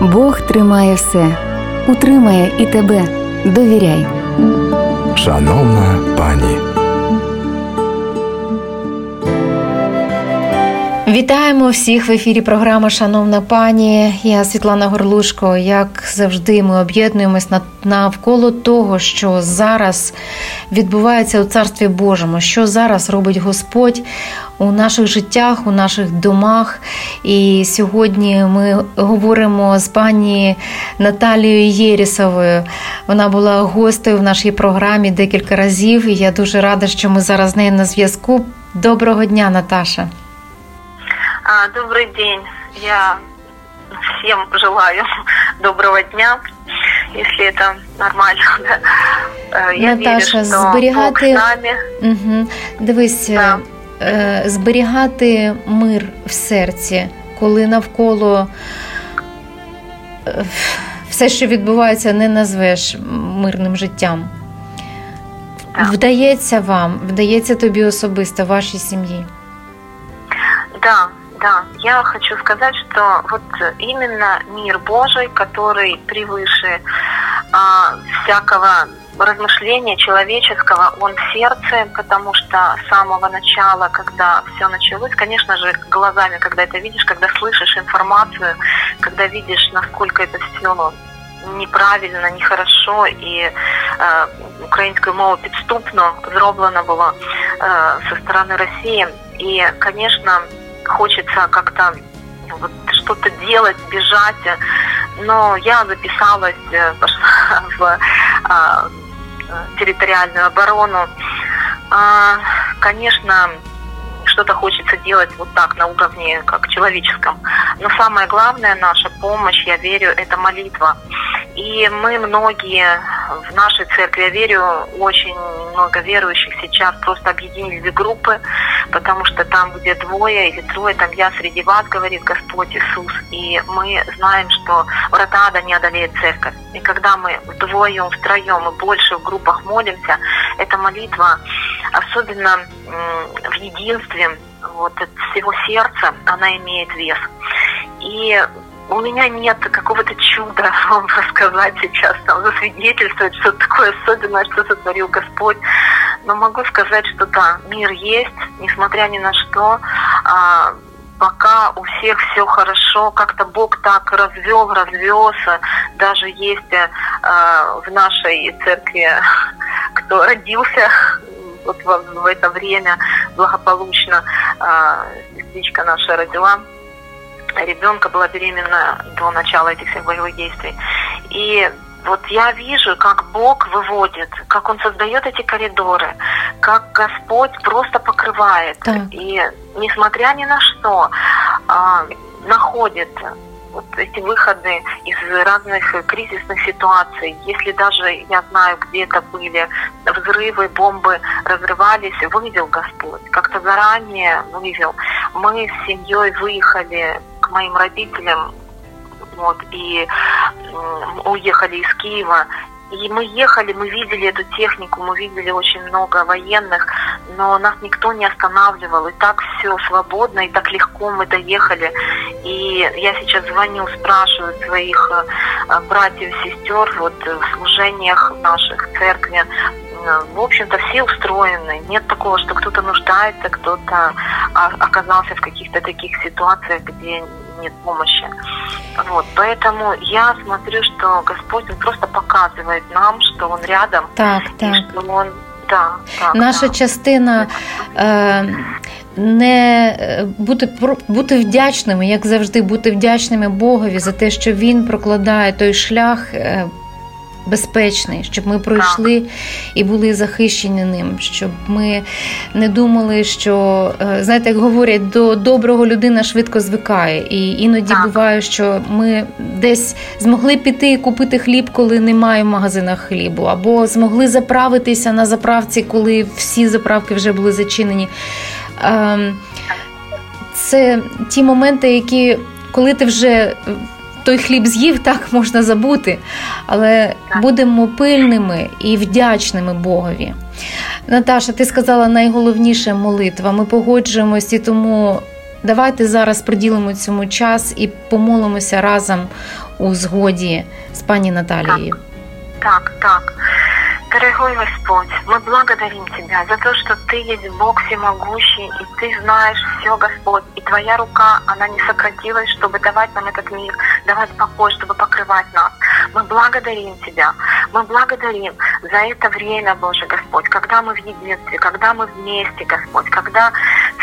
Бог тримає все, утримає і тебе. Довіряй. Шановна пані. Вітаємо всіх в ефірі. Програма Шановна пані. Я Світлана Горлушко. Як завжди, ми об'єднуємось навколо того, що зараз відбувається у царстві Божому, що зараз робить Господь у наших життях, у наших домах. І сьогодні ми говоримо з пані Наталією Єрісовою. Вона була гостею в нашій програмі декілька разів. І я дуже рада, що ми зараз з нею на зв'язку. Доброго дня, Наташа. Добрый день. Я всем желаю доброго дня, если это нормально. Я Наташа, вірю, що зберігати Бог з нами. Угу. Дивись, Да. е, зберігати мир в серці, коли навколо е, все, що відбувається, не назвеш мирним життям. Так. Вдається вам, вдається тобі особисто, вашій сім'ї. Да, да. Я хочу сказать, что вот именно мир Божий, который превыше а, всякого размышления человеческого, он в сердце, потому что с самого начала, когда все началось, конечно же, глазами, когда это видишь, когда слышишь информацию, когда видишь, насколько это все неправильно, нехорошо і е, українською мовою підступно зроблено було е, со стороны России. И, конечно, хочется как-то вот что-то делать, бежать, но я записалась, э, в а, территориальную оборону. А, конечно, что-то хочется делать вот так на уровне как человеческом. Но самое главное наша помощь, я верю, это молитва. И мы многие в нашей церкви, я верю, очень много верующих сейчас просто объединили группы, потому что там, где двое или трое, там я среди вас, говорит Господь Иисус. И мы знаем, что врата ада не одолеет церковь. И когда мы вдвоем, втроем и больше в группах молимся, эта молитва, особенно в единстве, вот от всего сердца, она имеет вес. И у меня нет какого-то чуда вам рассказать сейчас, там, засвидетельствовать, что такое особенное, что сотворил Господь. Но могу сказать, что да, мир есть, несмотря ни на что. А, пока у всех все хорошо, как-то Бог так развел, развез. Даже есть а, в нашей церкви, кто родился вот в, в это время благополучно, а, сестричка наша родила ребенка была беременна до начала этих всех боевых действий. И вот я вижу, как Бог выводит, как Он создает эти коридоры, как Господь просто покрывает. Так. И несмотря ни на что, а, находит вот эти выходы из разных кризисных ситуаций. Если даже я знаю, где это были взрывы, бомбы разрывались, вывел Господь. Как-то заранее вывел. Мы с семьей выехали моим родителям вот, и уехали из Киева. И мы ехали, мы видели эту технику, мы видели очень много военных, но нас никто не останавливал. И так все свободно, и так легко мы доехали. И я сейчас звоню, спрашиваю своих э, братьев сестер вот, в служениях наших в церкви. Э, В общем-то, все устроены. Нет такого, что кто-то нуждается, кто-то оказался в каких-то таких ситуациях, где нет помощи. Вот, поэтому я смотрю, что Господь он просто показывает нам, что Он рядом, Так, и что Он, да, так, Наша да. частина е, не е, бути бути вдячними, як завжди, бути вдячними Богові за те, що Він прокладає той шлях. Безпечний, щоб ми пройшли і були захищені ним, щоб ми не думали, що е, знаєте, як говорять, до доброго людина швидко звикає. І іноді Так. буває, що ми десь змогли піти і купити хліб, коли немає в магазинах хлібу, або змогли заправитися на заправці, коли всі заправки вже були зачинені. Ем, Це ті моменти, які коли ти вже той хліб з'їв, так можна забути. Але Так. будемо пильними і вдячними Богові. Наташа, ти сказала найголовніше молитва. Ми погоджуємось і тому Давайте зараз приділимо цьому час і помолимося разом у згоді з пані Наталією. Так, так. Дорогой Господь, мы благодарим Тебя за то, что Ты есть Бог всемогущий, и Ты знаешь все, Господь, и Твоя рука, она не сократилась, чтобы давать нам этот мир, давать покой, чтобы покрывать нас. Мы благодарим Тебя, мы благодарим за это время, Боже Господь, когда мы в единстве, когда мы вместе, Господь, когда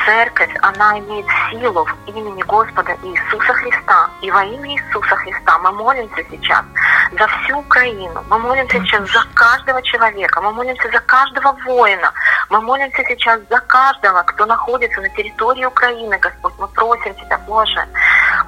церковь, она имеет силу в имени Господа Иисуса Христа. И во имя Иисуса Христа мы молимся сейчас за всю Украину, мы молимся сейчас за каждого человека, мы молимся за каждого воина, мы молимся сейчас за каждого, кто находится на территории Украины, Господь. Мы просим Тебя, Боже,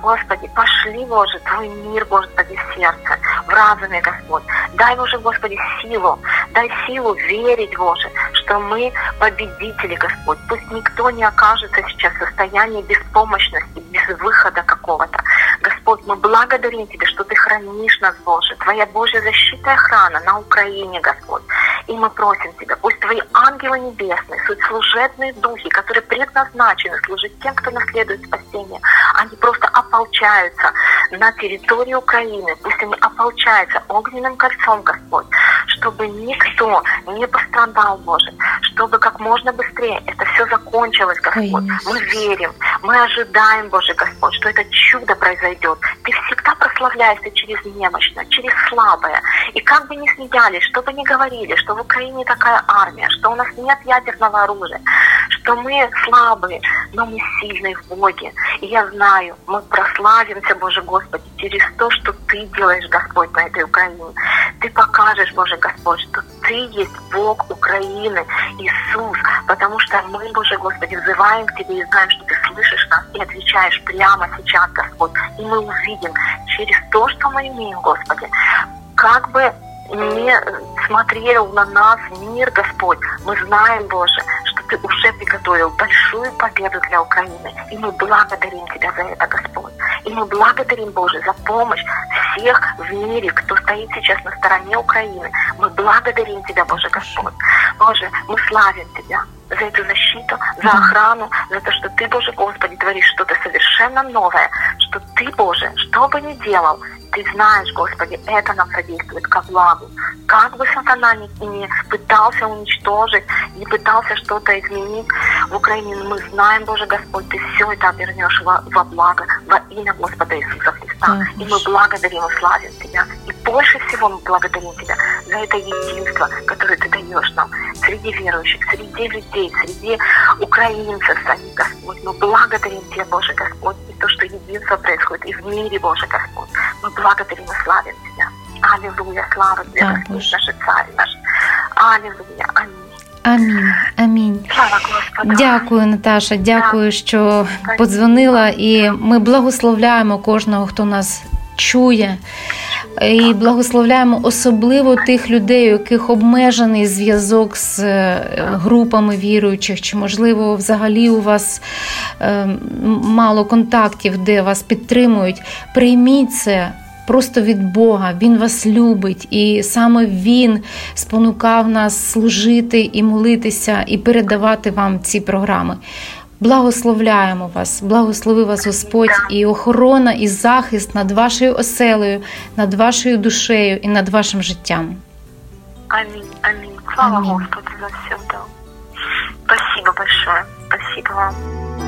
Господи, пошли, Боже, Твой мир, Господи, в сердце, в разуме, Господь. Дай, Боже, Господи, силу, дай силу верить, Боже, что мы победители, Господь. Пусть никто не окажется сейчас в состоянии беспомощности, без выхода какого-то. Господь, мы благодарим Тебя, что Ты хранишь нас, Боже. Твоя Божья защита и охрана на Украине, Господь. И мы просим Тебя, пусть Твои ангелы небесные, суть служебные духи, которые предназначены служить тем, кто наследует спасение, они просто ополчаются на территории Украины. Пусть они ополчаются огненным кольцом, Господь, чтобы никто не пострадал, Боже, чтобы как можно быстрее это все закончилось, Господь. Мы верим, мы ожидаем, Боже Господь, что это чудо произойдет. Ты всегда прославляешься через немощное, через слабое. И как бы ни смеялись, что бы ни говорили, что в Украине такая армия, что у нас нет ядерного оружия, что мы слабые, но мы сильные в Боге. И я знаю, мы прославимся, Боже Господи, через то, что Ты делаешь, Господь, на этой Украине. Ты покажешь, Боже Господь, что Ты есть Бог Украины, Иисус, потому что мы, Боже Господи, взываем к Тебе и знаем, что Ты слышишь нас и отвечаешь прямо сейчас, Господь. И мы увидим через то, что мы имеем, Господи, как бы не смотрел на нас мир, Господь, мы знаем, Боже, Ты уже приготовил большую победу для Украины. И мы благодарим Тебя за это, Господь. И мы благодарим, Боже, за помощь всех в мире, кто стоит сейчас на стороне Украины. Мы благодарим Тебя, Боже Господь. Боже, мы славим Тебя за эту защиту, за охрану, за то, что Ты, Боже Господи, творишь что-то совершенно новое, что Ты, Боже, что бы ни делал, Ты знаешь, Господи, это нам содействует ко благу. Как бы сатана не, не пытался уничтожить, не пытался что-то изменить в Украине, мы знаем, Боже Господь, Ты все это обернешь во, во благо, во имя Господа Иисуса Христа. И мы благодарим и славим Тебя. И больше всего мы благодарим Тебя за это единство, которое Ты даешь нам среди верующих, среди людей, среди украинцев самих, Господь. Мы благодарим Тебя, Боже Господь, и то, что единство происходит и в мире, Боже Господь. Мы благодарим и славим Тебя. Аллилуйя, слава Тебе, Да, Господь, Боже. наш Царь наш. Аллилуйя, аминь. Амінь. Амінь. Слава Господу. Дякую, Наташа. Дякую, що подзвонила. І ми благословляємо кожного, хто нас чує. І благословляємо особливо тих людей, у яких обмежений зв'язок з е, групами віруючих, чи можливо взагалі у вас е, мало контактів, де вас підтримують. Прийміть це. Просто від Бога, Він вас любить, і саме Він спонукав нас служити і молитися, і передавати вам ці програми. Благословляємо вас, благослови вас Господь, і охорона, і захист над вашою оселею, над вашою душею і над вашим життям. Амінь, амінь. Слава. Господу за все. Спасибо большое. Спасибо вам.